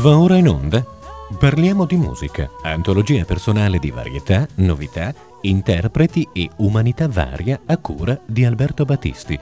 Va ora in onda? Parliamo di musica, antologia personale di varietà, novità, interpreti e umanità varia a cura di Alberto Battisti.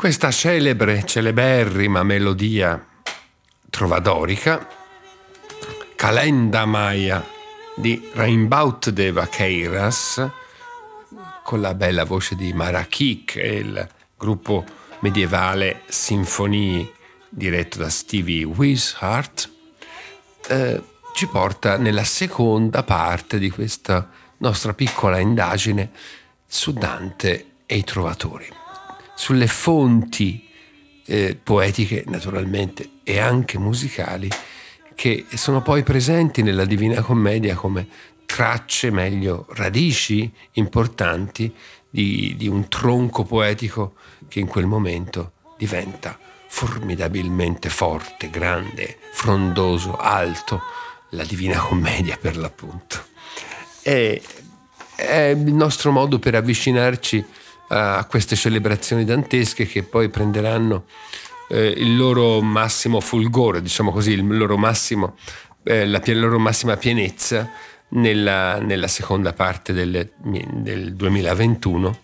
Questa celebre, celeberrima melodia trovadorica, Calenda Maya di Rainbout de Vaqueiras, con la bella voce di Marakik e il gruppo medievale Sinfonie diretto da Stevie Wishart, eh, ci porta nella seconda parte di questa nostra piccola indagine su Dante e i trovatori sulle fonti eh, poetiche naturalmente e anche musicali che sono poi presenti nella Divina Commedia come tracce, meglio radici importanti di, di un tronco poetico che in quel momento diventa formidabilmente forte, grande, frondoso, alto, la Divina Commedia per l'appunto. E, è il nostro modo per avvicinarci a queste celebrazioni dantesche che poi prenderanno eh, il loro massimo fulgore, diciamo così, il loro massimo, eh, la, la, loro massima pienezza nella, nella seconda parte del, del 2021,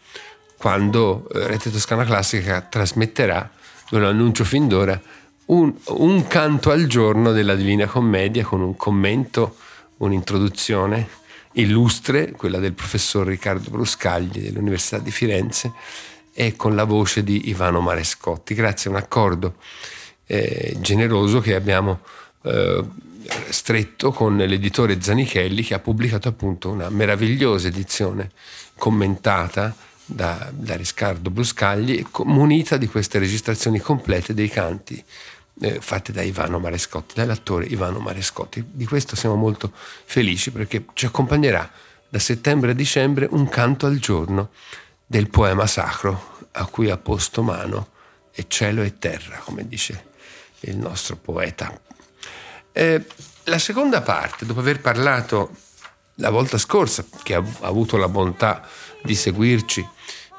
quando eh, Rete Toscana Classica trasmetterà, ve lo annuncio fin d'ora, un, un canto al giorno della Divina Commedia con un commento, un'introduzione illustre, quella del professor Riccardo Bruscagli dell'Università di Firenze e con la voce di Ivano Marescotti, grazie a un accordo eh, generoso che abbiamo eh, stretto con l'editore Zanichelli che ha pubblicato appunto una meravigliosa edizione commentata da, da Riccardo Bruscagli, munita di queste registrazioni complete dei canti eh, fatte da Ivano Marescotti, dall'attore Ivano Marescotti. Di questo siamo molto felici perché ci accompagnerà da settembre a dicembre un canto al giorno del poema sacro a cui ha posto mano e cielo e terra, come dice il nostro poeta. Eh, la seconda parte, dopo aver parlato la volta scorsa, che ha, avuto la bontà di seguirci,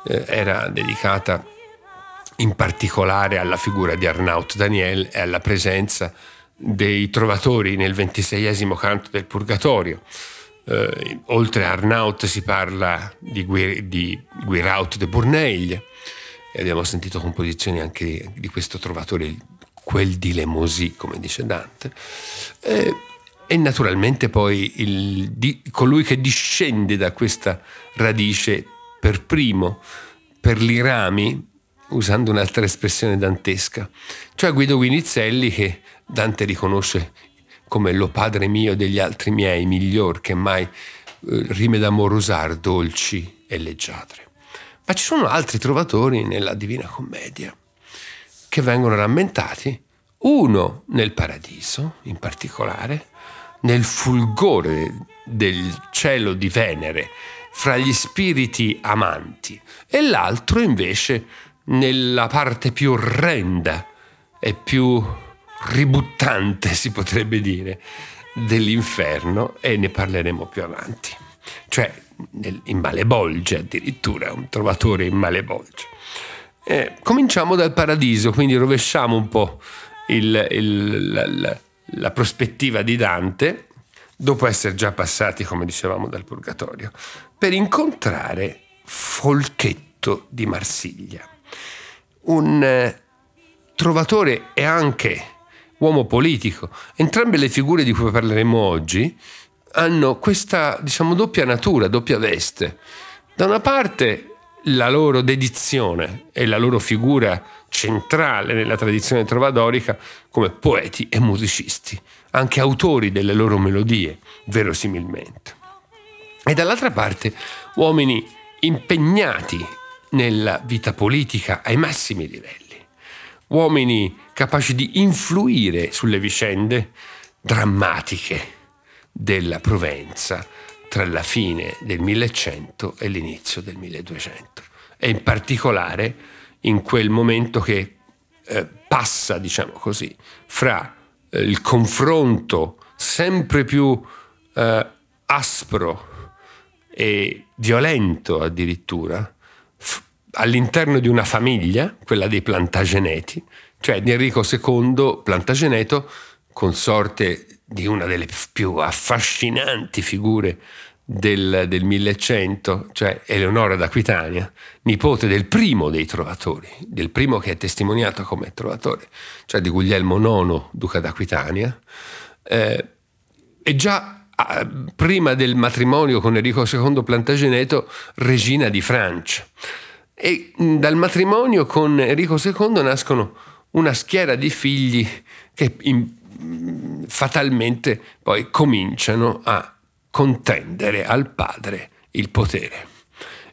eh, era dedicata in particolare alla figura di Arnaut Daniel e alla presenza dei trovatori nel ventiseiesimo canto del Purgatorio. Eh, oltre a Arnaut si parla di, Guir- di Guiraut de Bourneil e abbiamo sentito composizioni anche di questo trovatore, quel di Lemosy, come dice Dante. Eh, e naturalmente poi il, di, colui che discende da questa radice per primo, per i rami, usando un'altra espressione dantesca, cioè Guido Guinizelli che Dante riconosce come lo padre mio degli altri miei, miglior che mai eh, rime d'amore usar, dolci e leggiadre. Ma ci sono altri trovatori nella Divina Commedia che vengono rammentati, uno nel paradiso in particolare, nel fulgore del cielo di Venere, fra gli spiriti amanti, e l'altro invece nella parte più orrenda e più ributtante, si potrebbe dire, dell'inferno e ne parleremo più avanti. Cioè in Malebolge addirittura, un trovatore in Malebolge. Eh, cominciamo dal paradiso, quindi rovesciamo un po' il, il, la, la, la prospettiva di Dante, dopo essere già passati, come dicevamo, dal purgatorio, per incontrare Folchetto di Marsiglia, un eh, trovatore e anche uomo politico. Entrambe le figure di cui parleremo oggi hanno questa, diciamo, doppia natura, doppia veste. Da una parte la loro dedizione e la loro figura centrale nella tradizione trovadorica come poeti e musicisti, anche autori delle loro melodie, verosimilmente. E dall'altra parte uomini impegnati nella vita politica ai massimi livelli, uomini capaci di influire sulle vicende drammatiche della Provenza tra la fine del 1100 e l'inizio del 1200 e in particolare in quel momento che eh, passa, diciamo così, fra eh, il confronto sempre più eh, aspro e violento addirittura all'interno di una famiglia, quella dei Plantageneti, cioè di Enrico II Plantageneto, consorte di una delle più affascinanti figure del, del 1100, cioè Eleonora d'Aquitania, nipote del primo dei trovatori, del primo che è testimoniato come trovatore, cioè di Guglielmo IX, duca d'Aquitania, eh, e già ah, prima del matrimonio con Enrico II Plantageneto, regina di Francia. E dal matrimonio con Enrico II nascono una schiera di figli che in, fatalmente poi cominciano a contendere al padre il potere.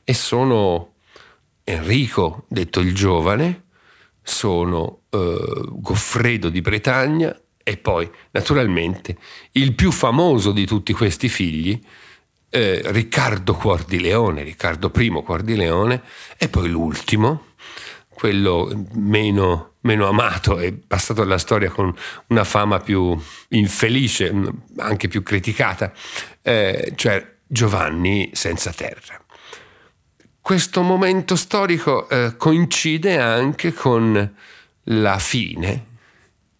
E sono Enrico, detto il giovane, sono eh, Goffredo di Bretagna e poi naturalmente il più famoso di tutti questi figli, eh, Riccardo Cuor di Leone, Riccardo I Cuor di Leone, e poi l'ultimo, quello meno meno amato e passato alla storia con una fama più infelice, anche più criticata, eh, cioè Giovanni senza terra. Questo momento storico eh, coincide anche con la fine,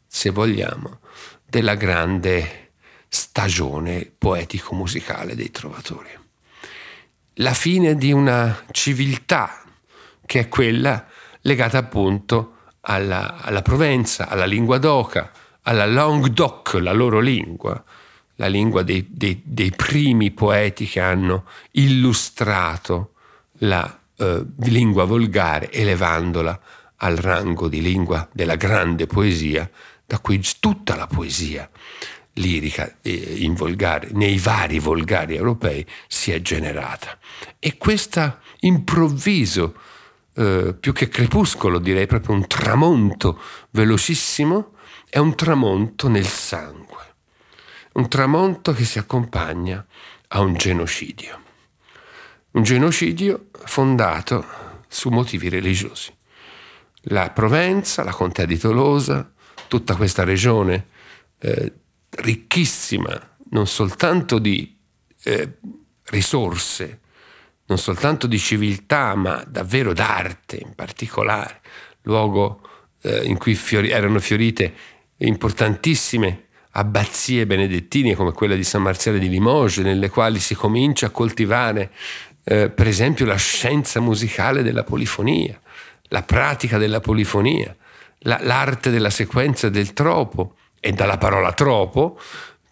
se vogliamo, della grande stagione poetico-musicale dei trovatori. La fine di una civiltà che è quella legata appunto alla, alla Provenza, alla lingua d'Oca, alla Languedoc, la loro lingua, la lingua dei, dei, dei primi poeti che hanno illustrato la eh, lingua volgare, elevandola al rango di lingua della grande poesia, da cui tutta la poesia lirica volgare, nei vari volgari europei, si è generata. E questo improvviso eh, più che crepuscolo, direi proprio un tramonto velocissimo, è un tramonto nel sangue, un tramonto che si accompagna a un genocidio, un genocidio fondato su motivi religiosi. La Provenza, la Contea di Tolosa, tutta questa regione eh, ricchissima non soltanto di eh, risorse non soltanto di civiltà, ma davvero d'arte in particolare, luogo eh, in cui fiori- erano fiorite importantissime abbazie benedettine come quella di San Marziale di Limoges, nelle quali si comincia a coltivare eh, per esempio la scienza musicale della polifonia, la pratica della polifonia, la, l'arte della sequenza del tropo e dalla parola tropo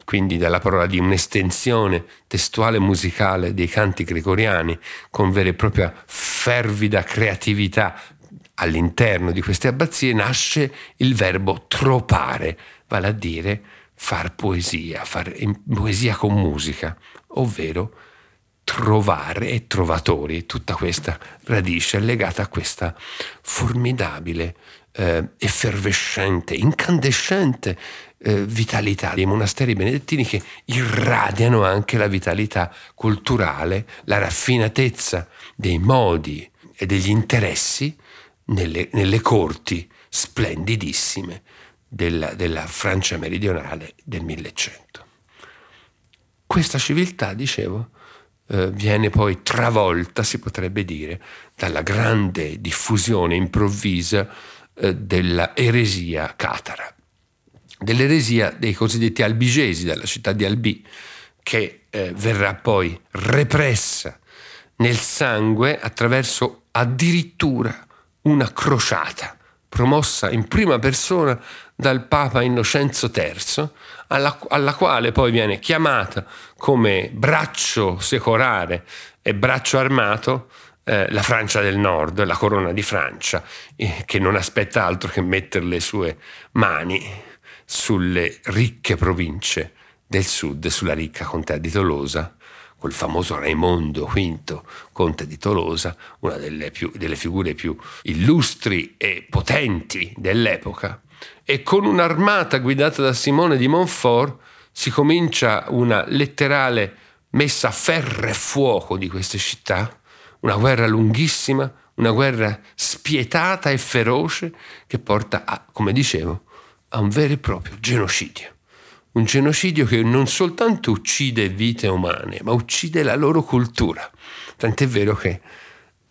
quindi dalla parola di un'estensione testuale musicale dei canti gregoriani, con vera e propria fervida creatività all'interno di queste abbazie, nasce il verbo tropare, vale a dire far poesia, fare poesia con musica, ovvero trovare e trovatori, tutta questa radice è legata a questa formidabile, eh, effervescente, incandescente eh, vitalità dei monasteri benedettini che irradiano anche la vitalità culturale, la raffinatezza dei modi e degli interessi nelle, nelle corti splendidissime della, della Francia meridionale del 1100. Questa civiltà, dicevo, eh, viene poi travolta, si potrebbe dire, dalla grande diffusione improvvisa eh, della eresia catara, dell'eresia dei cosiddetti albigesi della città di Albi, che eh, verrà poi repressa nel sangue attraverso addirittura una crociata promossa in prima persona dal Papa Innocenzo III, alla, alla, quale poi viene chiamata come braccio secolare e braccio armato eh, la Francia del Nord, la corona di Francia, eh, che non aspetta altro che mettere le sue mani sulle ricche province del sud, sulla ricca contea di Tolosa, col famoso Raimondo V, conte di Tolosa, una delle, più, delle figure più illustri e potenti dell'epoca, e con un'armata guidata da Simone di Montfort si comincia una letterale messa a ferro e fuoco di queste città, una guerra lunghissima, una guerra spietata e feroce che porta, a, come dicevo, a un vero e proprio genocidio un genocidio che non soltanto uccide vite umane, ma uccide la loro cultura. Tant'è vero che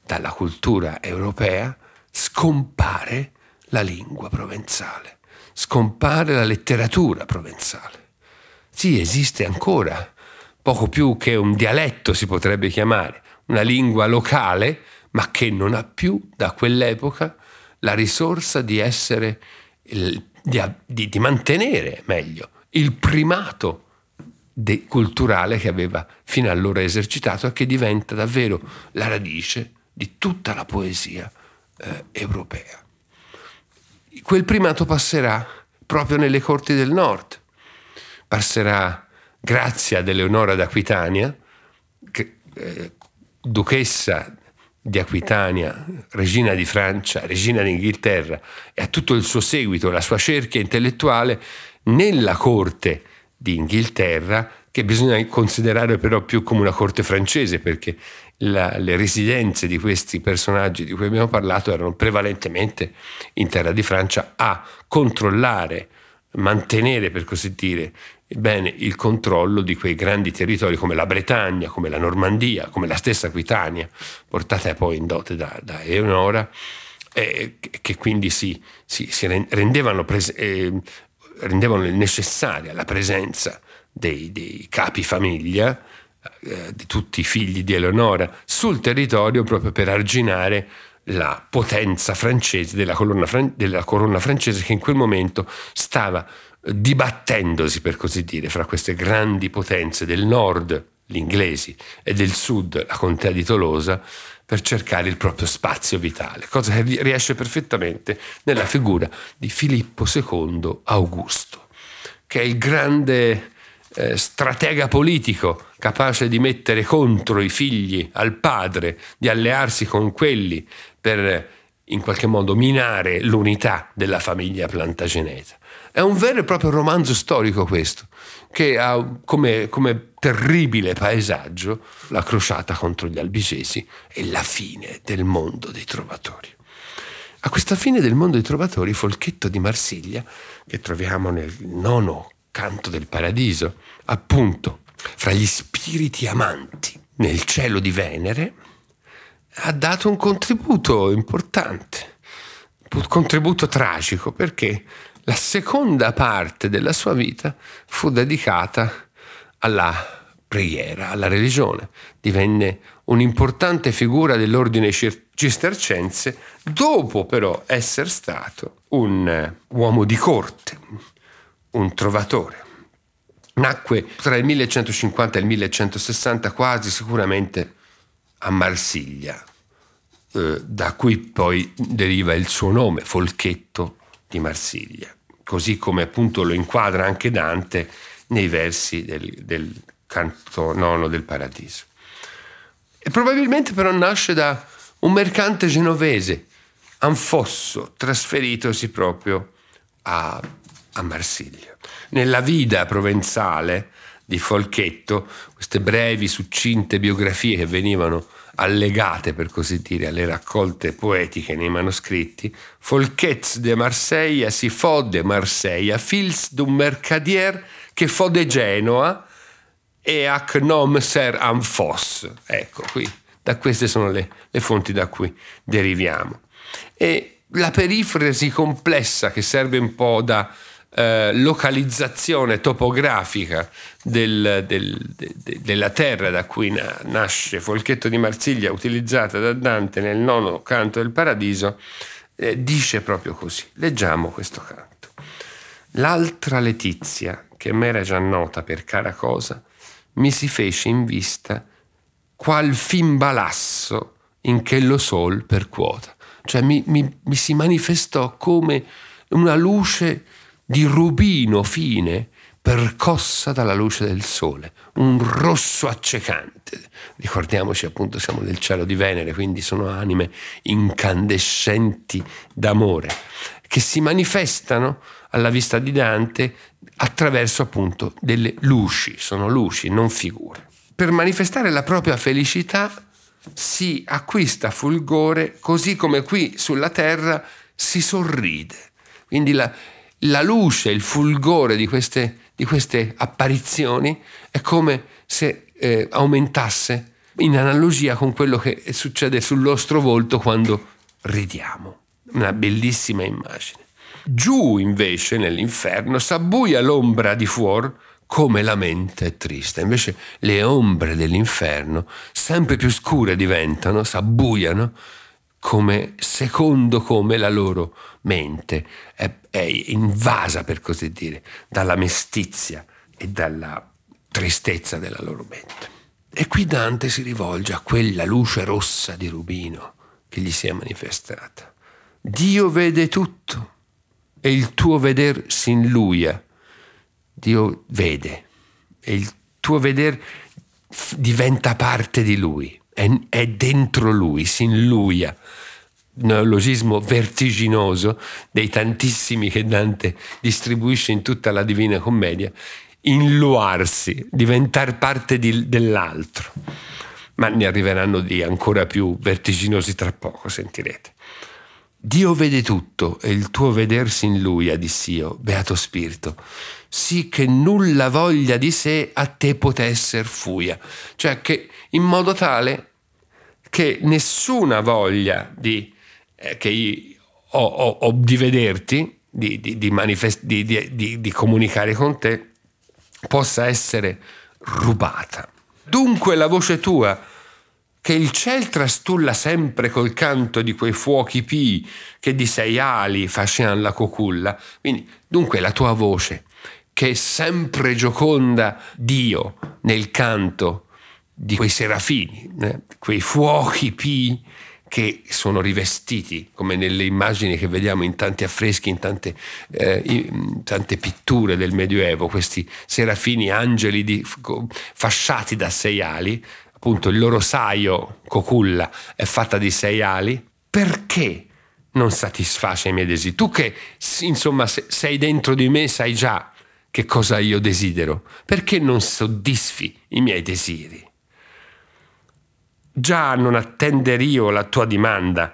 dalla cultura europea scompare la lingua provenzale, scompare la letteratura provenzale. Sì, esiste ancora, poco più che un dialetto si potrebbe chiamare, una lingua locale, ma che non ha più da quell'epoca la risorsa di essere, di, di, di mantenere meglio il primato de- culturale che aveva fino allora esercitato e che diventa davvero la radice di tutta la poesia eh, europea. Quel primato passerà proprio nelle corti del nord, passerà grazie ad Eleonora d'Aquitania, che, eh, duchessa di Aquitania, regina di Francia, regina d'Inghilterra e a tutto il suo seguito, la sua cerchia intellettuale, nella corte di Inghilterra, che bisogna considerare però più come una corte francese, perché la, le residenze di questi personaggi di cui abbiamo parlato erano prevalentemente in terra di Francia a controllare, mantenere per così dire bene il controllo di quei grandi territori come la Bretagna, come la Normandia, come la stessa Aquitania, portata poi in dote da, da Eleonora, eh, che quindi si, si, si rendevano prese, eh, rendevano necessaria la presenza dei, dei capi famiglia, eh, di tutti i figli di Eleonora, sul territorio proprio per arginare la potenza francese, della corona, della corona francese che in quel momento stava dibattendosi, per così dire, fra queste grandi potenze del nord, gli inglesi, e del sud, la contea di Tolosa, per cercare il proprio spazio vitale, cosa che riesce perfettamente nella figura di Filippo II Augusto, che è il grande eh, stratega politico capace di mettere contro i figli al padre, di allearsi con quelli per in qualche modo minare l'unità della famiglia plantageneta. È un vero e proprio romanzo storico questo, che ha come, come terribile paesaggio la crociata contro gli albicesi e la fine del mondo dei trovatori. A questa fine del mondo dei trovatori, Folchetto di Marsiglia, che troviamo nel nono canto del paradiso, appunto, fra gli spiriti amanti nel cielo di Venere, ha dato un contributo importante, un contributo tragico, perché la seconda parte della sua vita fu dedicata alla preghiera, alla religione. Divenne un'importante figura dell'ordine cistercense dopo però essere stato un uomo di corte, un trovatore. nacque tra il 1150 e il 1160 quasi sicuramente a Marsiglia, eh, da cui poi deriva il suo nome, Folchetto di Marsiglia, così come appunto lo inquadra anche Dante nei versi del, del canto nono del Paradiso. E probabilmente però nasce da un mercante genovese, Anfosso, trasferitosi proprio a, a Marsiglia. Nella vita provenzale di Folchetto, queste brevi, succinte biografie che venivano allegate, per così dire, alle raccolte poetiche nei manoscritti, Folquets de Marseille si fo de Marseille, fils d'un mercadier che fo de Genoa e ac nom ser Anfos. Ecco, qui, da queste sono le, le fonti da cui deriviamo. E la perifrasi complessa che serve un po' da eh, localizzazione topografica del, del, de, de, della terra da cui na, nasce Folchetto di Marsiglia, utilizzata da Dante nel nono canto del Paradiso, eh, dice proprio così. Leggiamo questo canto. L'altra Letizia, che m'era già nota per cara cosa, mi si fece in vista qual fin balasso in che lo sol percuota. Cioè mi, mi, mi si manifestò come una luce di rubino fine percossa dalla luce del sole, un rosso accecante. Ricordiamoci appunto siamo nel cielo di Venere, quindi sono anime incandescenti d'amore, che si manifestano alla vista di Dante attraverso appunto delle luci, sono luci, non figure. Per manifestare la propria felicità si acquista fulgore così come qui sulla terra si sorride. Quindi la, la luce, il fulgore di queste, di queste apparizioni è come se eh, aumentasse in analogia con quello che succede sul nostro volto quando ridiamo. Una bellissima immagine. Giù invece nell'inferno s'abbuia l'ombra di fuor come la mente è triste. Invece le ombre dell'inferno sempre più scure diventano, s'abbuiano come secondo come la loro mente è, è invasa, per così dire, dalla mestizia e dalla tristezza della loro mente. E qui Dante si rivolge a quella luce rossa di rubino che gli si è manifestata. Dio vede tutto e il tuo veder inluia. Dio vede e il tuo veder diventa parte di lui è, è dentro lui, si inluia neologismo vertiginoso dei tantissimi che Dante distribuisce in tutta la Divina Commedia, inluarsi, diventare parte di, dell'altro. Ma ne arriveranno di ancora più vertiginosi tra poco, sentirete. Dio vede tutto e il tuo vedersi in lui, diss'io, beato spirito, sì che nulla voglia di sé a te poté esser fuia. Cioè che in modo tale che nessuna voglia di, eh, che ho, ho, ho, di vederti, di, di, di, manifest- di comunicare con te, possa essere rubata. Dunque la voce tua, che il ciel trastulla sempre col canto di quei fuochi pii che di sei ali facciano la coculla, quindi dunque la tua voce, che è sempre gioconda Dio nel canto di quei serafini, eh, quei fuochi pii che sono rivestiti, come nelle immagini che vediamo in tanti affreschi, in tante, eh, in tante pitture del Medioevo, questi serafini angeli di, fasciati da sei ali, appunto il loro saio, coculla, è fatta di sei ali, perché non satisface i miei desideri? Tu che insomma sei dentro di me, sai già che cosa io desidero, perché non soddisfi i miei desideri? Già non attender io la tua dimanda,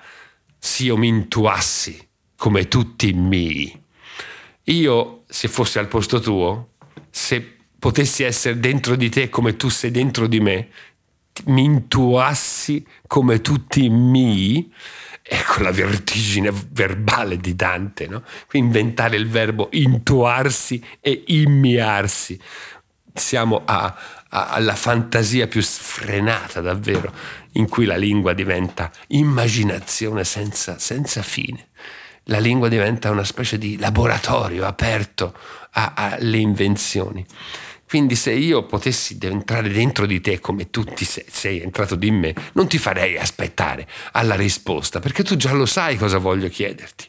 s'io mi intuassi come tutti i miei. Io, se fossi al posto tuo, se potessi essere dentro di te come tu sei dentro di me, mi intuassi come tutti i miei, ecco la vertigine verbale di Dante, no? inventare il verbo intuarsi e immiarsi. Siamo a, alla fantasia più sfrenata davvero, in cui la lingua diventa immaginazione senza, senza fine. La lingua diventa una specie di laboratorio aperto alle invenzioni. Quindi se io potessi entrare dentro di te come tu ti sei, sei entrato di me, non ti farei aspettare alla risposta, perché tu già lo sai cosa voglio chiederti.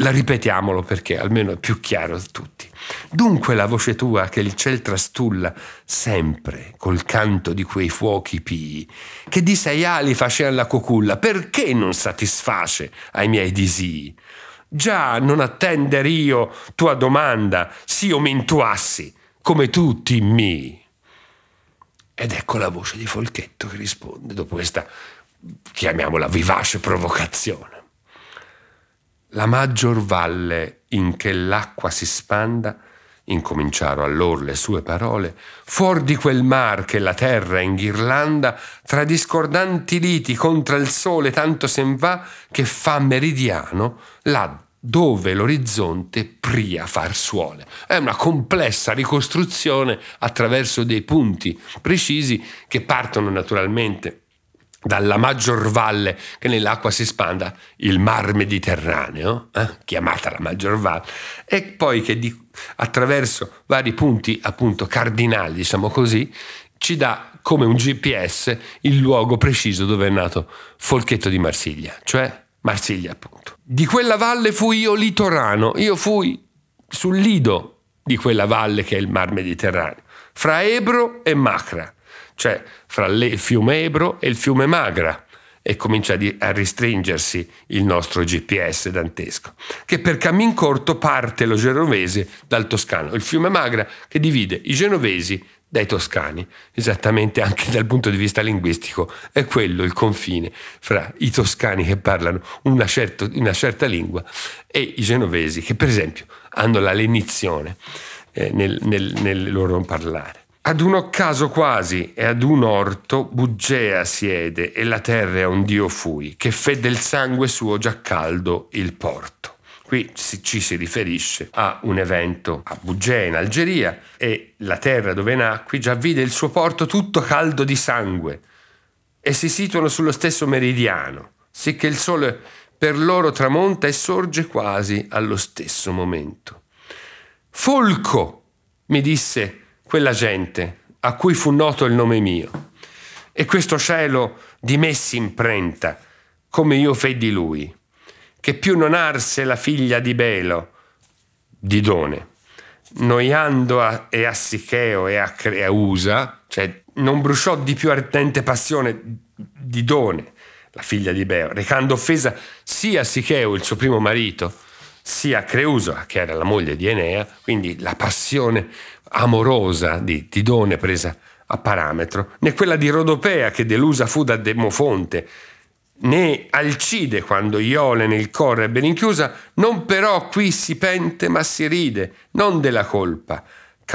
La ripetiamolo perché almeno è più chiaro a tutti. Dunque la voce tua che il ciel trastulla sempre col canto di quei fuochi pii, che di sei ali facea la coculla, perché non satisface ai miei disii? Già non attender io tua domanda, s'io mi intuassi, come tutti mi. Ed ecco la voce di Folchetto che risponde dopo questa, chiamiamola, vivace provocazione. La maggior valle in che l'acqua si spanda, incominciaro allor le sue parole, fuor di quel mar che la terra inghirlanda, tra discordanti liti contra il sole tanto sen va che fa meridiano là dove l'orizzonte pria far suole. È una complessa ricostruzione attraverso dei punti precisi che partono naturalmente dalla maggior valle che nell'acqua si spanda, il mar Mediterraneo, eh, chiamata la maggior valle, e poi che di, attraverso vari punti appunto cardinali, diciamo così, ci dà come un GPS il luogo preciso dove è nato Folchetto di Marsiglia, cioè Marsiglia appunto. Di quella valle fui io litorano, io fui sul lido di quella valle che è il mar Mediterraneo, fra Ebro e Macra cioè fra il fiume Ebro e il fiume Magra, e comincia a restringersi il nostro GPS dantesco, che per cammin corto parte lo genovese dal toscano, il fiume Magra che divide i genovesi dai toscani, esattamente anche dal punto di vista linguistico, è quello il confine fra i toscani che parlano una, certo, una certa lingua e i genovesi che per esempio hanno la lenizione eh, nel, nel, nel loro parlare. Ad un occaso quasi e ad un orto Buggea siede e la terra è un dio fui, che fe del sangue suo già caldo il porto. Qui ci si riferisce a un evento a Buggea in Algeria e la terra dove nacqui già vide il suo porto tutto caldo di sangue e si situano sullo stesso meridiano, sicché il sole per loro tramonta e sorge quasi allo stesso momento. Folco, mi disse quella gente a cui fu noto il nome mio. E questo cielo di me si imprenta, come io fei di lui, che più non arse la figlia di Belo, di Done, noiando a, e a Sicheo e a Creusa, cioè non bruciò di più ardente passione di Done, la figlia di Beo, recando offesa sia a Sicheo, il suo primo marito, sia a Creusa, che era la moglie di Enea, quindi la passione amorosa di Tidone presa a parametro, né quella di Rodopea che delusa fu da Demofonte, né Alcide quando Iole nel coro è ben inchiusa, non però qui si pente ma si ride, non della colpa,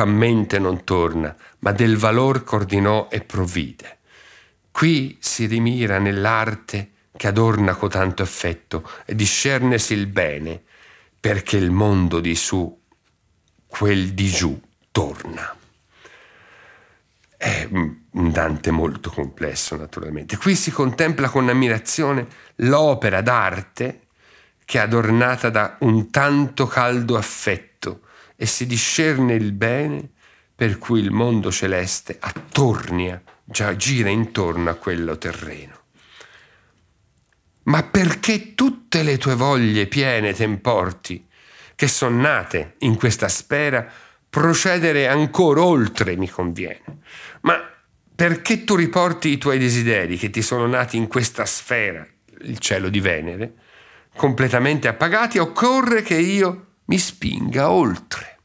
mente non torna, ma del valor coordinò e provvide. Qui si rimira nell'arte che adorna cotanto affetto e discernesi il bene, perché il mondo di su, quel di giù, torna. È un Dante molto complesso, naturalmente. Qui si contempla con ammirazione l'opera d'arte che è adornata da un tanto caldo affetto e si discerne il bene per cui il mondo celeste attornia, già gira intorno a quello terreno. Ma perché tutte le tue voglie piene t'emporti, che son nate in questa sfera, procedere ancora oltre mi conviene. Ma perché tu riporti i tuoi desideri che ti sono nati in questa sfera, il cielo di Venere, completamente appagati, occorre che io mi spinga oltre.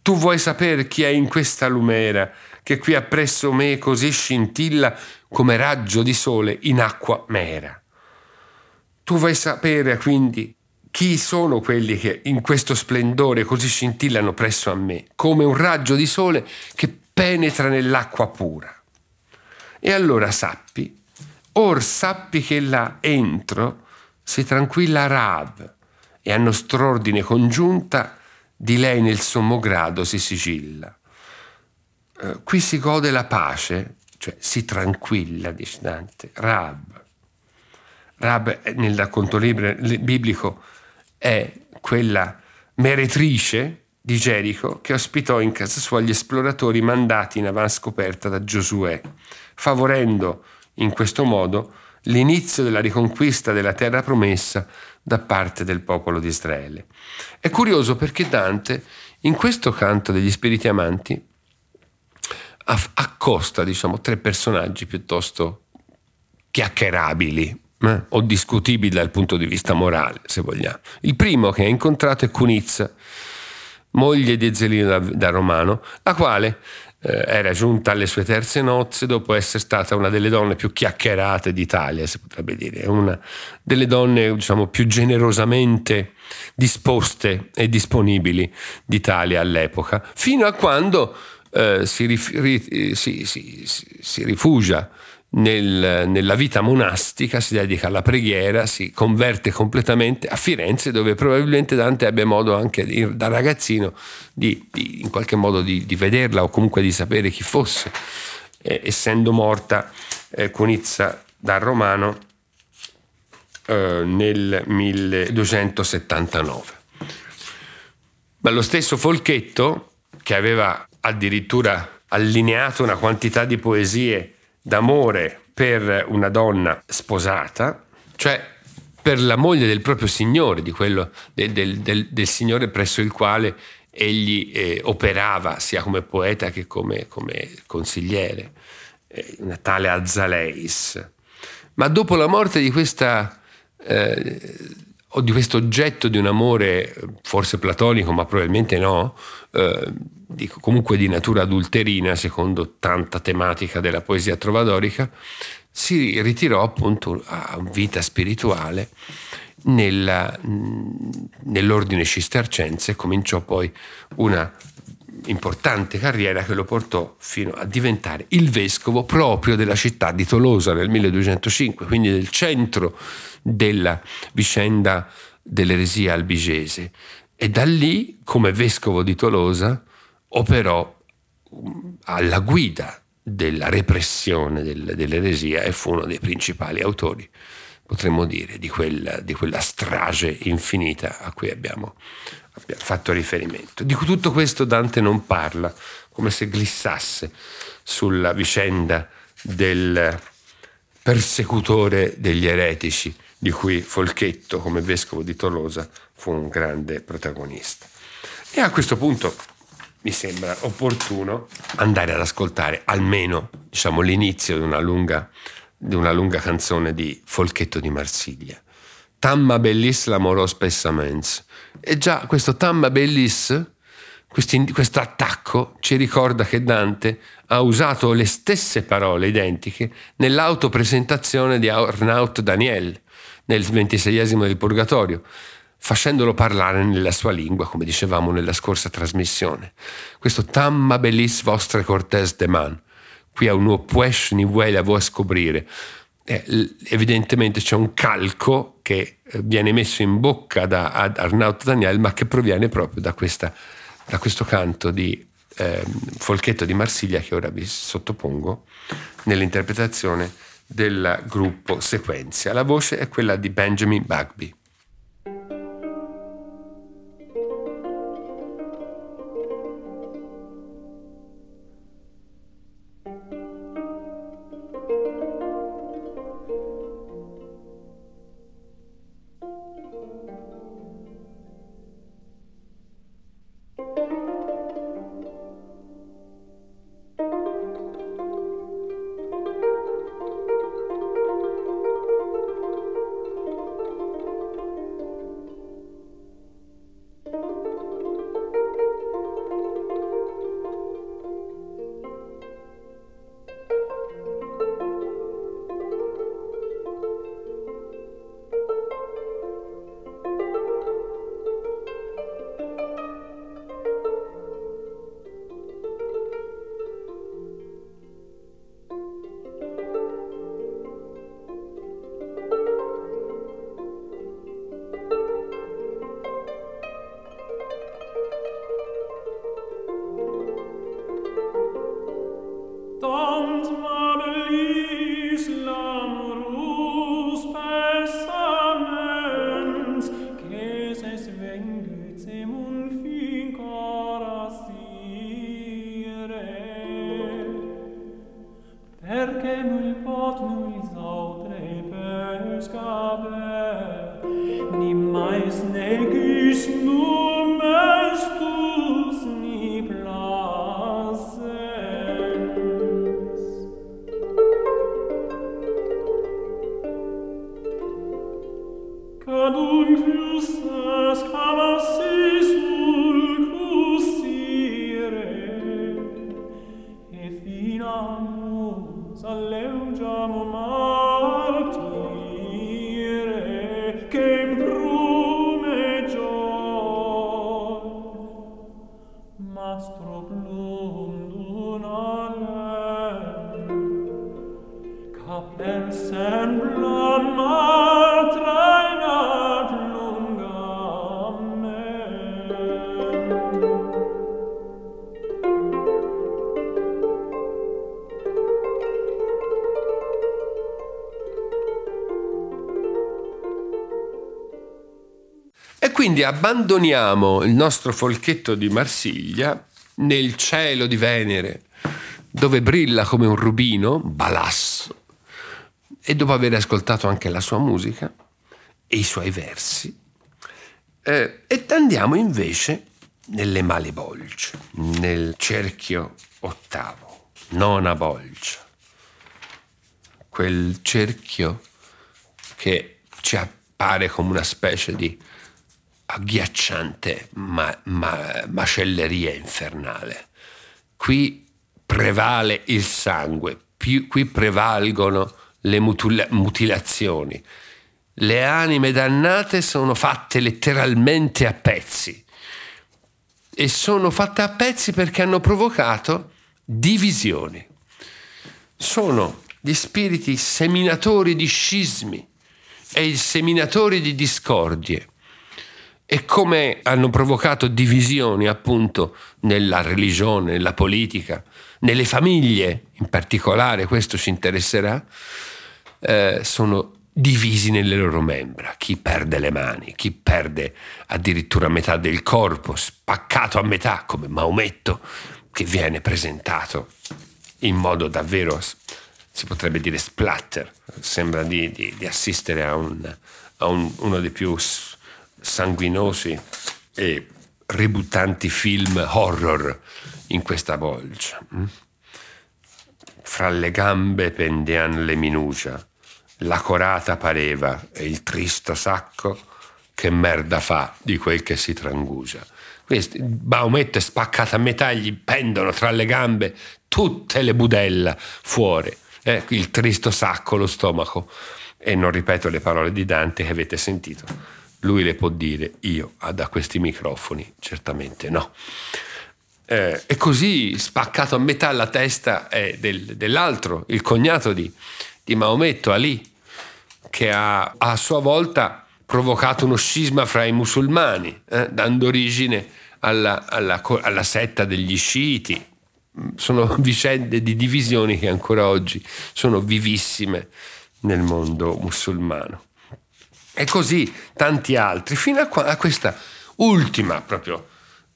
Tu vuoi sapere chi è in questa lumera che qui appresso me così scintilla come raggio di sole in acqua mera. Tu vuoi sapere quindi chi sono quelli che in questo splendore così scintillano presso a me, come un raggio di sole che penetra nell'acqua pura? E allora sappi, or sappi che là entro si tranquilla Rav e a nostr'ordine congiunta di lei nel sommo grado si sigilla. Uh, qui si gode la pace, cioè si tranquilla, dice Dante, Rab. Rab nel racconto biblico è quella meretrice di Gerico che ospitò in casa sua gli esploratori mandati in avanscoperta da Giosuè, favorendo in questo modo l'inizio della riconquista della terra promessa da parte del popolo di Israele. È curioso perché Dante in questo canto degli spiriti amanti accosta diciamo, tre personaggi piuttosto chiacchierabili eh, o discutibili dal punto di vista morale, se vogliamo. Il primo che ha incontrato è Cunizza, moglie di Zelino da, da Romano, la quale eh, era giunta alle sue terze nozze dopo essere stata una delle donne più chiacchierate d'Italia, si potrebbe dire, una delle donne diciamo, più generosamente disposte e disponibili d'Italia all'epoca, fino a quando eh, si, rif- ri- si, si, si, rifugia nel, nella vita monastica, si dedica alla preghiera, si converte completamente a Firenze, dove probabilmente Dante abbia modo anche da ragazzino di, di, in qualche modo di, di, vederla o comunque di sapere chi fosse, eh, essendo morta eh, Conizza da Romano eh, nel 1279. Ma lo stesso Folchetto, che aveva addirittura allineato una quantità di poesie d'amore per una donna sposata, cioè per la moglie del proprio signore, quello, del, del, del, del, signore presso il quale egli eh, operava sia come poeta che come, come consigliere, eh, una tale Azaleis. Ma dopo la morte di questa eh, o di questo oggetto di un amore forse platonico, ma probabilmente no, eh, comunque di natura adulterina, secondo tanta tematica della poesia trovadorica, si ritirò appunto a vita spirituale nella, nell'ordine cistercense e cominciò poi una importante carriera che lo portò fino a diventare il vescovo proprio della città di Tolosa nel 1205, quindi del centro della vicenda dell'eresia albigese. E da lì, come vescovo di Tolosa, operò alla guida della repressione del, dell'eresia e fu uno dei principali autori, potremmo dire, di quella, di quella strage infinita a cui abbiamo, abbiamo fatto riferimento. Di tutto questo Dante non parla, come se glissasse sulla vicenda del persecutore degli eretici, di cui Folchetto, come vescovo di Tolosa, fu un grande protagonista. E a questo punto mi sembra opportuno andare ad ascoltare almeno diciamo, l'inizio di una, lunga, di una lunga canzone di Folchetto di Marsiglia. Tamma bellis l'amorò spessamens. E già questo Tamma bellis, questo attacco, ci ricorda che Dante ha usato le stesse parole identiche nell'autopresentazione di Arnaut Daniel nel ventiseiesimo del Purgatorio facendolo parlare nella sua lingua, come dicevamo nella scorsa trasmissione. Questo tamma bellis vostre cortes de man, qui a un puesh ni vuela a scoprire. Eh, evidentemente c'è un calco che eh, viene messo in bocca da Arnaud Daniel, ma che proviene proprio da, questa, da questo canto di eh, Folchetto di Marsiglia che ora vi sottopongo nell'interpretazione del gruppo Sequenzia. La voce è quella di Benjamin Bagby. Quindi abbandoniamo il nostro folchetto di Marsiglia nel cielo di Venere, dove brilla come un rubino, balasso, e dopo aver ascoltato anche la sua musica e i suoi versi, eh, e andiamo invece nelle male bolce, nel cerchio ottavo, nona bolcia, quel cerchio che ci appare come una specie di agghiacciante ma, ma, macelleria infernale. Qui prevale il sangue, più, qui prevalgono le mutula- mutilazioni. Le anime dannate sono fatte letteralmente a pezzi e sono fatte a pezzi perché hanno provocato divisioni. Sono gli spiriti seminatori di scismi e seminatori di discordie e come hanno provocato divisioni appunto nella religione, nella politica, nelle famiglie in particolare, questo ci interesserà, eh, sono divisi nelle loro membra, chi perde le mani, chi perde addirittura metà del corpo, spaccato a metà come Maometto, che viene presentato in modo davvero, si potrebbe dire splatter, sembra di, di, di assistere a, un, a un, uno dei più sanguinosi e ributtanti film horror in questa bolgia. Mm? Fra le gambe pendean le minucia, la corata pareva e il tristo sacco che merda fa di quel che si trangugia. Baumetto è spaccato a metà, gli pendono tra le gambe tutte le budella fuori, eh, il tristo sacco, lo stomaco. E non ripeto le parole di Dante che avete sentito lui le può dire, io da questi microfoni certamente no. Eh, e così spaccato a metà la testa è del, dell'altro, il cognato di, di Maometto, Ali, che ha a sua volta provocato uno scisma fra i musulmani, eh, dando origine alla, alla, alla setta degli sciiti. Sono vicende di divisioni che ancora oggi sono vivissime nel mondo musulmano. E così tanti altri, fino a, qua, a questa ultima proprio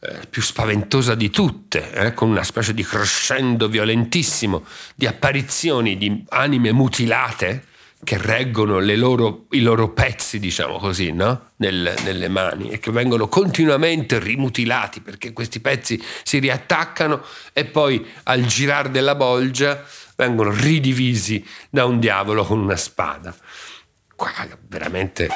eh, più spaventosa di tutte, eh, con una specie di crescendo violentissimo di apparizioni di anime mutilate che reggono loro, i loro pezzi, diciamo così, no? Nel, nelle mani e che vengono continuamente rimutilati perché questi pezzi si riattaccano e poi al girare della bolgia vengono ridivisi da un diavolo con una spada qua veramente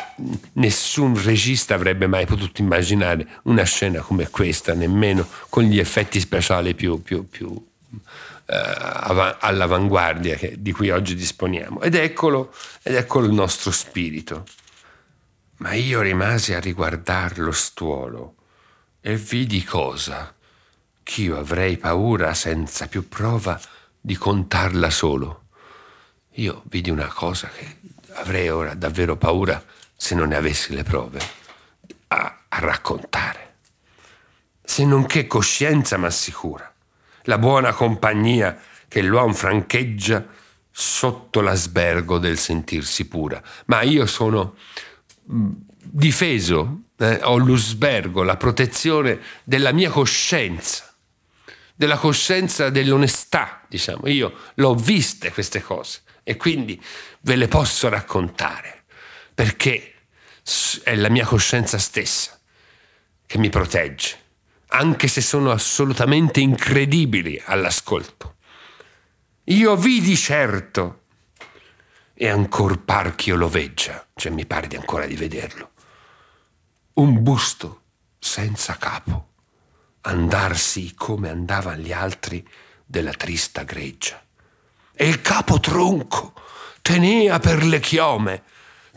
nessun regista avrebbe mai potuto immaginare una scena come questa, nemmeno con gli effetti speciali più, più, più eh, all'avanguardia che, di cui oggi disponiamo. Ed eccolo, ed eccolo il nostro spirito. Ma io rimasi a riguardar lo stuolo e vidi cosa ch'io avrei paura senza più prova di contarla solo. Io vidi una cosa che avrei ora davvero paura, se non ne avessi le prove, a, a raccontare. Se non che coscienza m'assicura, la buona compagnia che l'uomo francheggia sotto l'asbergo del sentirsi pura. Ma io sono mm, difeso, eh, ho l'usbergo, la protezione della mia coscienza. della coscienza dell'onestà, diciamo. Io l'ho viste queste cose e quindi ve le posso raccontare perché è la mia coscienza stessa che mi protegge, anche se sono assolutamente incredibili all'ascolto. Io vidi certo e ancor par ch'io lo veggia, cioè mi pare di ancora di vederlo, un busto senza capo, andarsi come andavano gli altri della trista greggia. E il capo tronco tenea per le chiome,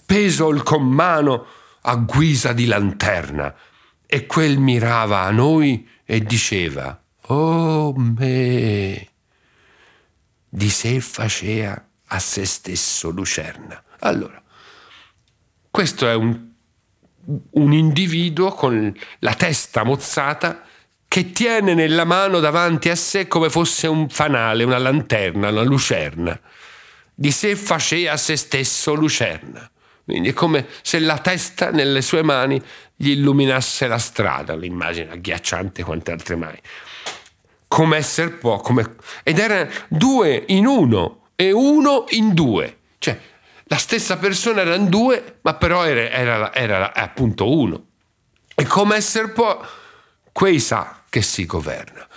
peso il commano a guisa di lanterna, e quel mirava a noi e diceva, oh me, di sé facea a se stesso lucerna. Allora, questo è un, un individuo con la testa mozzata che tiene nella mano davanti a sé come fosse un fanale, una lanterna, una lucerna. Di sé facea se stesso lucerna. Quindi è come se la testa nelle sue mani gli illuminasse la strada, l'immagine agghiacciante quante altre mai. Come essere può, come... ed era due in uno e uno in due, cioè la stessa persona erano due, ma però era, era, era appunto uno. E come essere può, quei sa che si governa.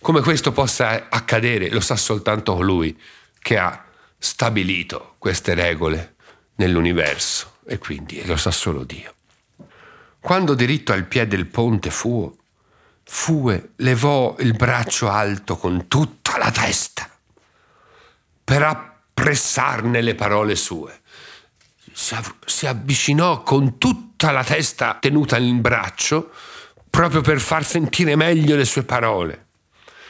Come questo possa accadere lo sa soltanto colui che ha stabilito queste regole nell'universo e quindi lo sa solo Dio. Quando diritto al piede del ponte fu, Fue levò il braccio alto con tutta la testa per appressarne le parole sue. Si, av- si avvicinò con tutta la testa tenuta in braccio proprio per far sentire meglio le sue parole.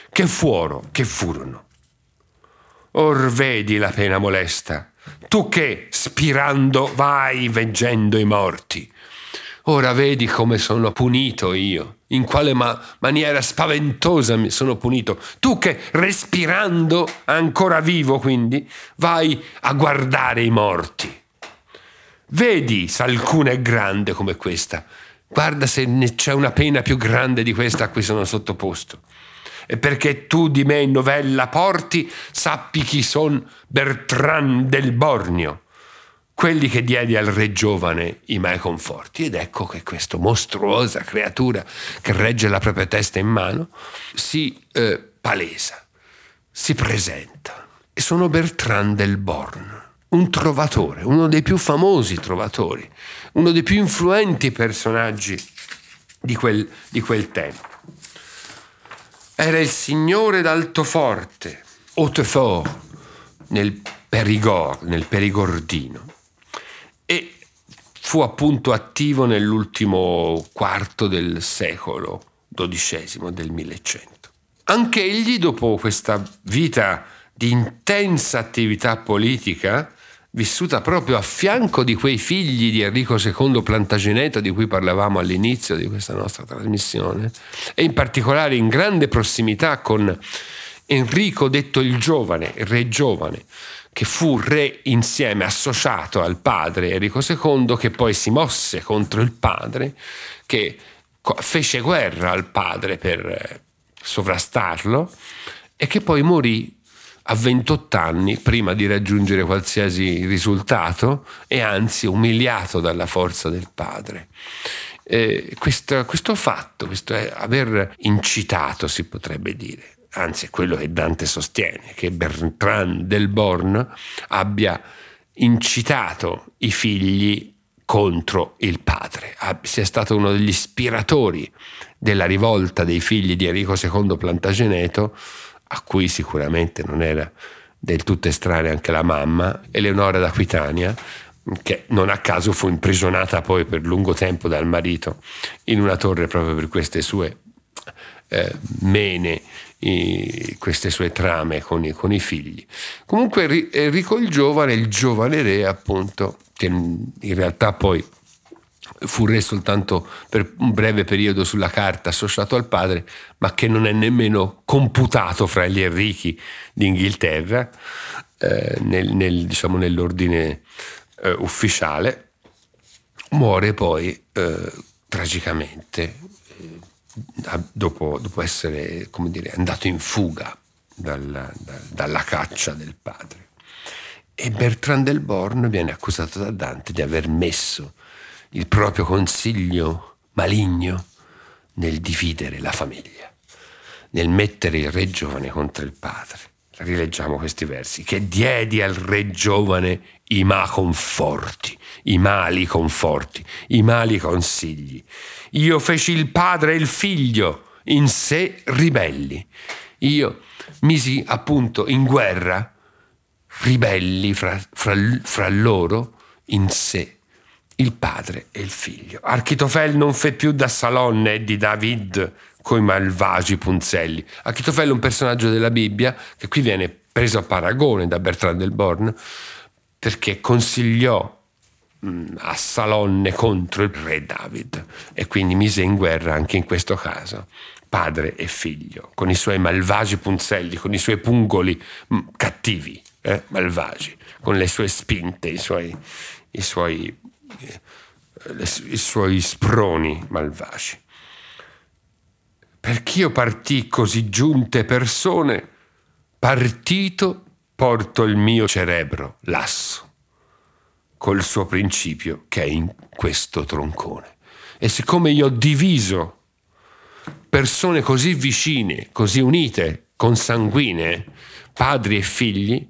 Che fuoro, che furono. Or vedi la pena molesta tu che, spirando, vai veggendo i morti. Ora vedi come sono punito io, in quale ma- maniera spaventosa mi sono punito. Tu che, respirando, ancora vivo quindi, vai a guardare i morti. Vedi se alcuna è grande come questa. Guarda se ne c'è una pena più grande di questa a cui sono sottoposto e perché tu di me novella porti, sappi chi son Bertrand del Bornio, quelli che diedi al re giovane i miei conforti. Ed ecco che questa mostruosa creatura che regge la propria testa in mano si eh, palesa, si presenta. E sono Bertrand del Born, un trovatore, uno dei più famosi trovatori, uno dei più influenti personaggi di quel, di quel tempo era il signore d'Altoforte, Hautefort, nel Perigord, nel Perigordino. E fu appunto attivo nell'ultimo quarto del secolo XII, del 1100. Anche egli, dopo questa vita di intensa attività politica, vissuta proprio a fianco di quei figli di Enrico II Plantageneto di cui parlavamo all'inizio di questa nostra trasmissione, e in particolare in grande prossimità con Enrico detto il giovane, il re giovane, che fu re insieme, associato al padre Enrico II, che poi si mosse contro il padre, che fece guerra al padre per sovrastarlo e che poi morì a 28 anni prima di raggiungere qualsiasi risultato e anzi umiliato dalla forza del padre. Eh, questo, questo, fatto, questo aver incitato, si potrebbe dire, anzi è quello che Dante sostiene, che Bertrand del Born abbia incitato i figli contro il padre, sia stato uno degli ispiratori della rivolta dei figli di Enrico II Plantageneto a cui sicuramente non era del tutto estranea anche la mamma, Eleonora d'Aquitania, che non a caso fu imprigionata poi per lungo tempo dal marito in una torre proprio per queste sue eh, mene, i, queste sue trame con i, con i, figli. Comunque Enrico il giovane, il giovane re appunto, che in realtà poi fu re soltanto per un breve periodo sulla carta associato al padre, ma che non è nemmeno computato fra gli Enrichi d'Inghilterra eh, nel, nel, diciamo, nell'ordine eh, ufficiale, muore poi eh, tragicamente, eh, dopo, dopo essere dire, andato in fuga dalla, dalla caccia del padre. E Bertrand del Born viene accusato da Dante di aver messo il proprio consiglio maligno nel dividere la famiglia, nel mettere il re giovane contro il padre. Rileggiamo questi versi. Che diedi al re giovane i ma conforti, i mali conforti, i mali consigli. Io feci il padre e il figlio in sé ribelli. Io misi appunto in guerra ribelli fra, fra, fra loro in sé il padre e il figlio. Architofel non fe più da Salonne di David coi malvagi punzelli. Architofel è un personaggio della Bibbia che qui viene preso a paragone da Bertrand del Born perché consigliò a Salonne contro il re David e quindi mise in guerra anche in questo caso padre e figlio, con i suoi malvagi punzelli, con i suoi pungoli cattivi, eh, malvagi, con le sue spinte, i suoi, i suoi, i suoi sproni malvagi. Perch'io partì così giunte persone, partito porto il mio cerebro lasso col suo principio che è in questo troncone. E siccome io ho diviso persone così vicine, così unite, consanguinee, padri e figli,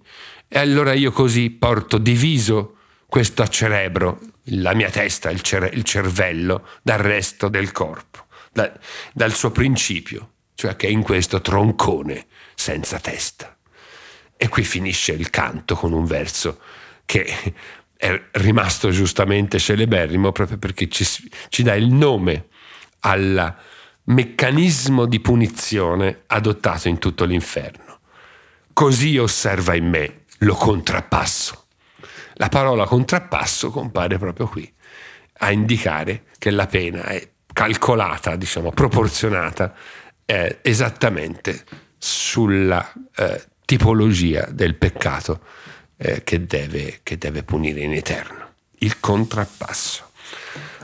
e allora io così porto diviso questo cerebro, la mia testa, il, cer- il cervello, dal resto del corpo, da- dal suo principio, cioè che è in questo troncone senza testa. E qui finisce il canto con un verso che è rimasto giustamente celeberrimo proprio perché ci, ci dà il nome al meccanismo di punizione adottato in tutto l'inferno. Così osserva in me, lo contrappasso. La parola contrappasso compare proprio qui, a indicare che la pena è calcolata, diciamo, proporzionata eh, esattamente sulla eh, tipologia del peccato eh, che, deve, che deve punire in eterno. Il contrappasso.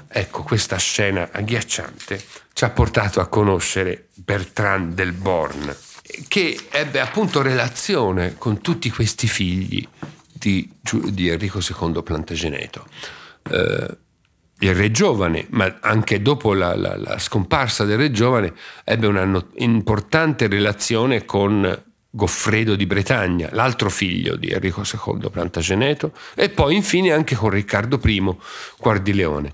Ecco, questa scena agghiacciante ci ha portato a conoscere Bertrand del Born, che ebbe appunto relazione con tutti questi figli di, di Enrico II Plantageneto. Eh, il re giovane, ma anche dopo la, la, la scomparsa del re giovane, ebbe una not- importante relazione con Goffredo di Bretagna, l'altro figlio di Enrico II Plantageneto, e poi infine anche con Riccardo I Guardileone.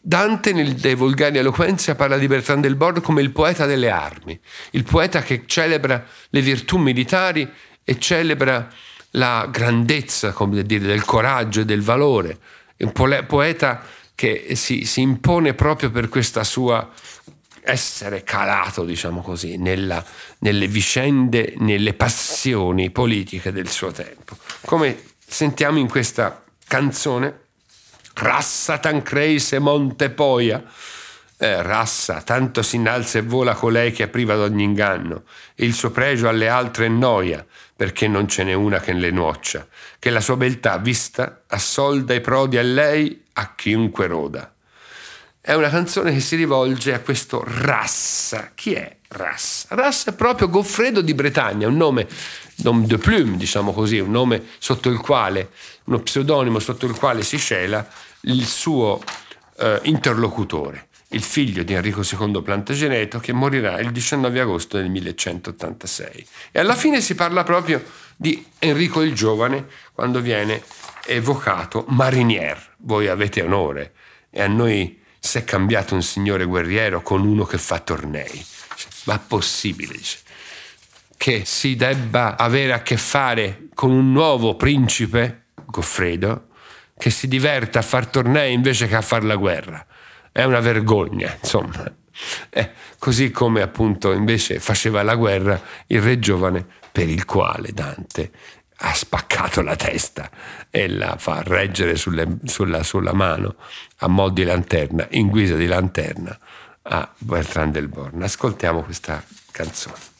Dante nel De Volgari Eloquenzia parla di Bertrand del Born come il poeta delle armi, il poeta che celebra le virtù militari e celebra la grandezza dire, del coraggio e del valore, un poeta che si, si impone proprio per questa sua essere calato, diciamo così, nella, nelle vicende, nelle passioni politiche del suo tempo. Come sentiamo in questa canzone, Rassa Tancreis e Montepoia, eh, rassa, tanto si innalza e vola colei che è priva d'ogni inganno, il suo pregio alle altre è noia, perché non ce n'è una che le nuoccia, che la sua beltà vista assolda i prodi a lei a chiunque roda. È una canzone che si rivolge a questo Rassa. Chi è Rassa? Rassa è proprio Goffredo di Bretagna, un nome, nom de plume, diciamo così, un nome sotto il quale, uno pseudonimo sotto il quale si cela il suo eh, interlocutore, il figlio di Enrico II Plantageneto che morirà il 19 agosto del 1186. E alla fine si parla proprio di Enrico il Giovane quando viene evocato Marinier, voi avete onore e a noi si è cambiato un signore guerriero con uno che fa tornei. Ma è possibile, dice, che si debba avere a che fare con un nuovo principe, Goffredo, che si diverta a far tornei invece che a fare la guerra. È una vergogna, insomma. Eh, così come appunto invece faceva la guerra il re giovane per il quale Dante ha spaccato la testa e la fa reggere sulle, sulla, sulla, mano a mo' di lanterna, in guisa di lanterna a Bertrand del Born. Ascoltiamo questa canzone.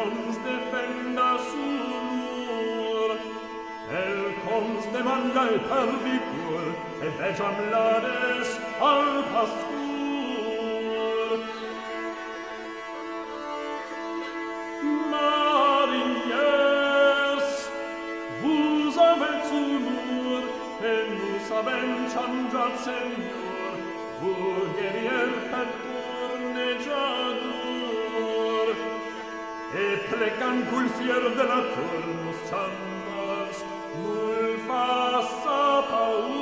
cons defenda sur el cons demanda el pervicur et vejam lades al pascur. Mariniers vous avez sur nous et nous savem changat seigneur plecan cul fier de la turnus chambas, mul fassa paura,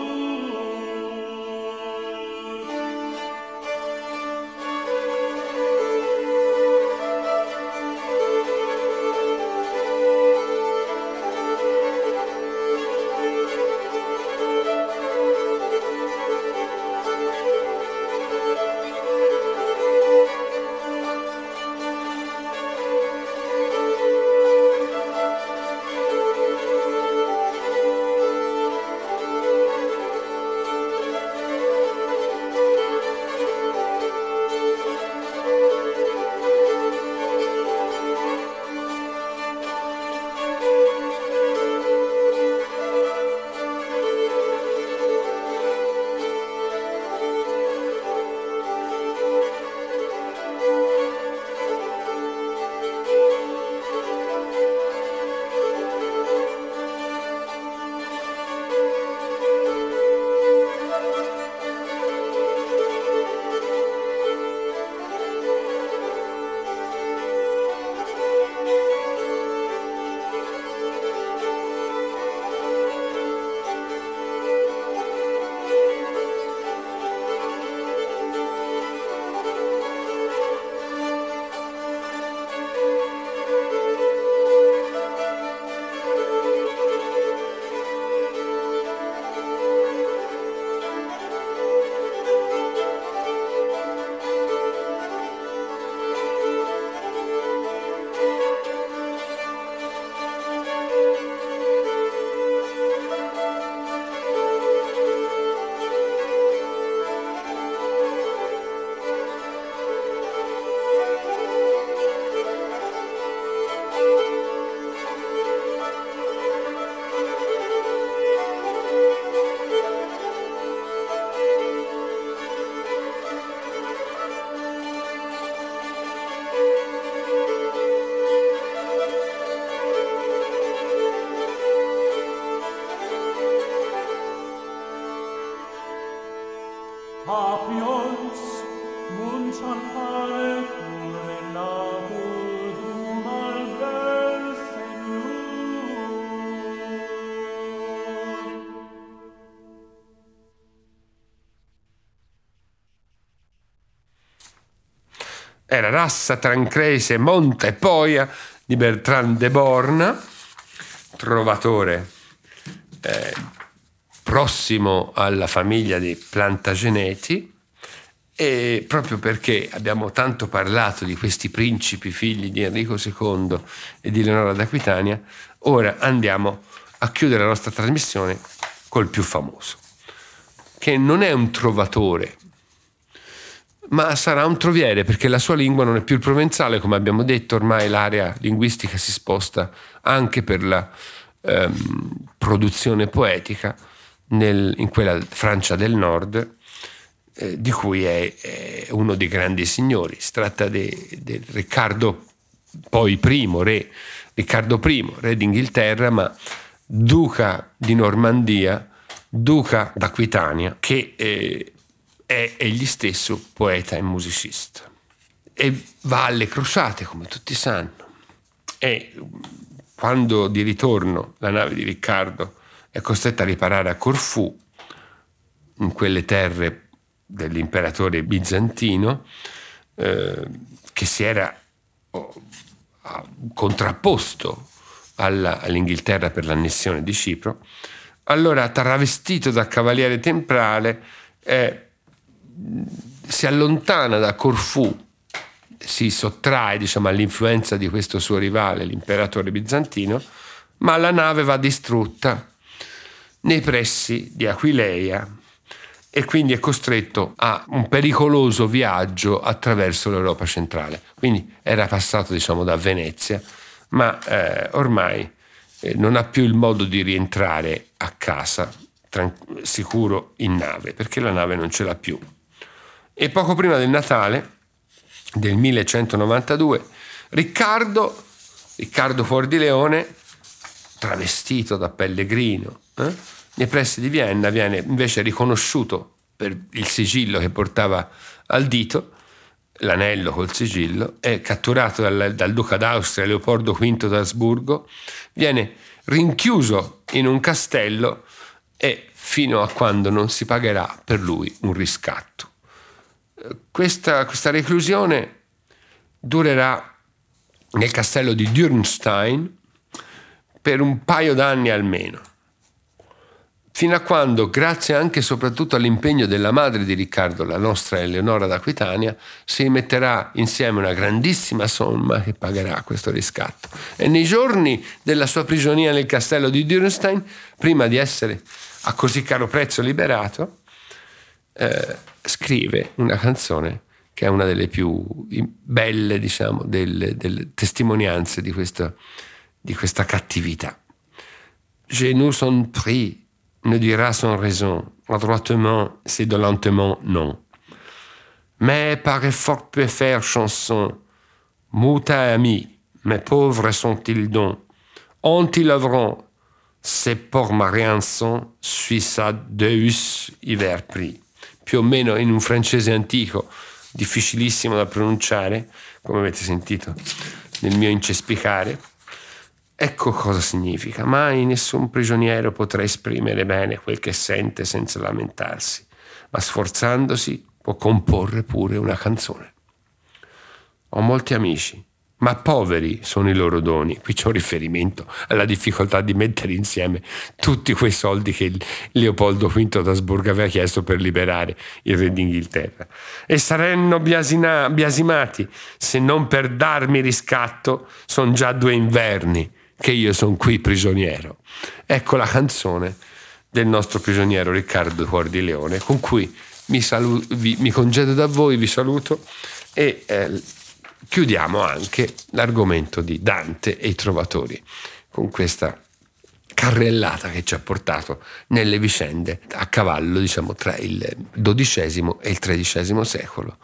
Rassa, Trancrese, Monta e Poia di Bertrand de Borna, trovatore eh, prossimo alla famiglia dei Plantageneti. E proprio perché abbiamo tanto parlato di questi principi figli di Enrico II e di Leonora d'Aquitania, ora andiamo a chiudere la nostra trasmissione col più famoso, che non è un trovatore, ma sarà un troviere perché la sua lingua non è più il provenzale, come abbiamo detto, ormai l'area linguistica si sposta anche per la ehm, produzione poetica nel, in quella Francia del Nord, eh, di cui è, è, uno dei grandi signori. Si tratta di Riccardo, poi primo re, Riccardo I, re d'Inghilterra, ma duca di Normandia, duca d'Aquitania, che eh, è egli stesso poeta e musicista. E va alle crociate, come tutti sanno. E quando di ritorno la nave di Riccardo è costretta a riparare a Corfù, in quelle terre dell'imperatore bizantino, eh, che si era oh, contrapposto alla, all'Inghilterra per l'annessione di Cipro, allora travestito da cavaliere temprale eh, si allontana da Corfù, si sottrae diciamo, all'influenza di questo suo rivale, l'imperatore bizantino, ma la nave va distrutta nei pressi di Aquileia e quindi è costretto a un pericoloso viaggio attraverso l'Europa centrale. Quindi era passato diciamo, da Venezia, ma eh, ormai eh, non ha più il modo di rientrare a casa sicuro in nave, perché la nave non ce l'ha più. E poco prima del Natale del 1192, Riccardo, Riccardo Fuor di Leone, travestito da pellegrino, eh, nei pressi di Vienna viene invece riconosciuto per il sigillo che portava al dito, l'anello col sigillo, è catturato dal, dal duca d'Austria Leopoldo V d'Asburgo, viene rinchiuso in un castello e fino a quando non si pagherà per lui un riscatto. Questa, questa reclusione durerà nel castello di Dürnstein per un paio d'anni almeno, fino a quando, grazie anche e soprattutto all'impegno della madre di Riccardo, la nostra Eleonora d'Aquitania, si metterà insieme una grandissima somma che pagherà questo riscatto. E nei giorni della sua prigionia nel castello di Dürnstein, prima di essere a così caro prezzo liberato, eh, scrive una canzone che è una delle più belle, diciamo, delle, delle testimonianze di questa, di questa cattività. Je nous son pris, ne dira sans raison, adroitement, c'est de lentement, non. Mais par effort peut faire chanson, muta ami, mes pauvres sont-ils donc Ont-ils œuvront, c'est pour ma rançon, suis sa deus hiver pris. Più o meno in un francese antico, difficilissimo da pronunciare, come avete sentito nel mio incespicare. Ecco cosa significa. Mai nessun prigioniero potrà esprimere bene quel che sente senza lamentarsi, ma sforzandosi può comporre pure una canzone. Ho molti amici, ma poveri sono i loro doni. Qui c'è un riferimento alla difficoltà di mettere insieme tutti quei soldi che Leopoldo V d'Asburgo aveva chiesto per liberare il re d'Inghilterra. E saranno biasina, biasimati se non per darmi riscatto sono già due inverni che io sono qui prigioniero. Ecco la canzone del nostro prigioniero Riccardo Cuor di Leone, con cui mi, salu- vi, mi congedo da voi, vi saluto e eh, chiudiamo anche l'argomento di Dante e i trovatori con questa carrellata che ci ha portato nelle vicende a cavallo diciamo tra il XII e il XIII secolo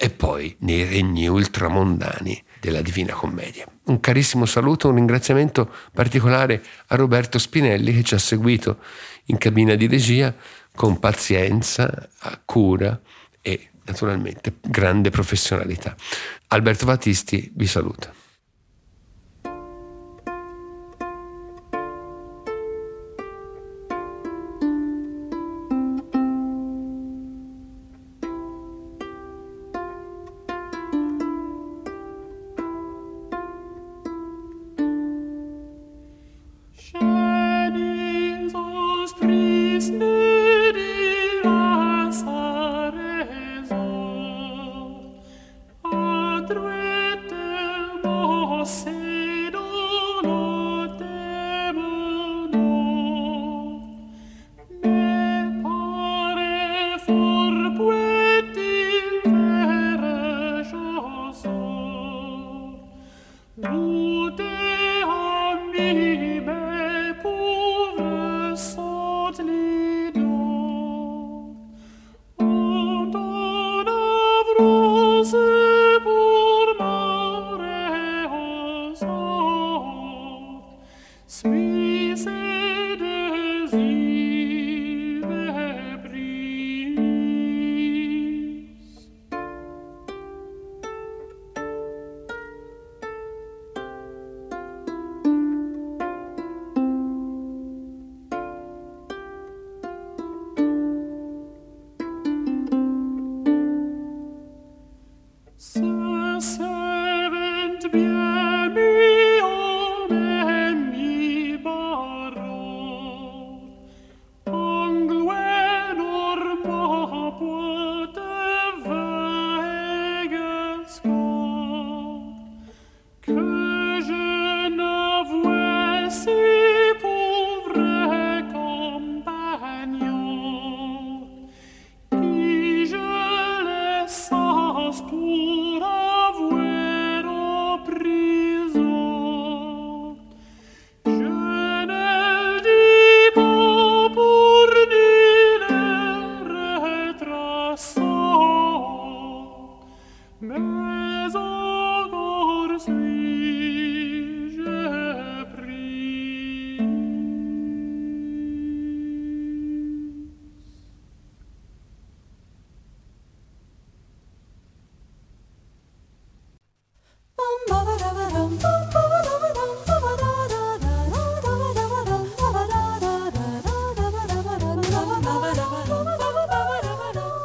e poi nei regni ultramondani della Divina Commedia. Un carissimo saluto, un ringraziamento particolare a Roberto Spinelli che ci ha seguito in cabina di regia con pazienza, cura e naturalmente grande professionalità. Alberto Battisti vi saluta.